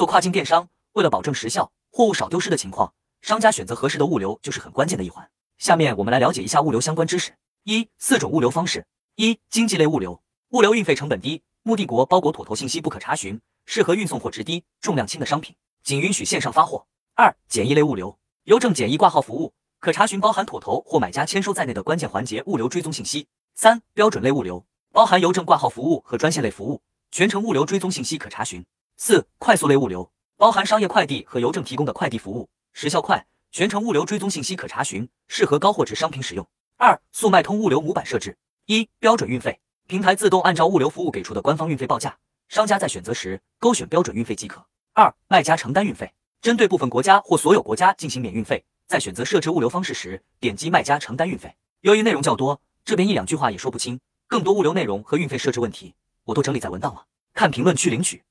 做跨境电商，为了保证时效、货物少丢失的情况，商家选择合适的物流就是很关键的一环。下面我们来了解一下物流相关知识。一、四种物流方式。一、经济类物流，物流运费成本低，目的国包裹妥投信息不可查询，适合运送货值低、重量轻的商品，仅允许线上发货。二、简易类物流，邮政简易挂号服务，可查询包含妥投或买家签收在内的关键环节物流追踪信息。三、标准类物流，包含邮政挂号服务和专线类服务。全程物流追踪信息可查询。四、快速类物流，包含商业快递和邮政提供的快递服务，时效快，全程物流追踪信息可查询，适合高货值商品使用。二、速卖通物流模板设置：一、标准运费，平台自动按照物流服务给出的官方运费报价，商家在选择时勾选标准运费即可。二、卖家承担运费，针对部分国家或所有国家进行免运费，在选择设置物流方式时，点击卖家承担运费。由于内容较多，这边一两句话也说不清，更多物流内容和运费设置问题。我都整理在文档了，看评论区领取。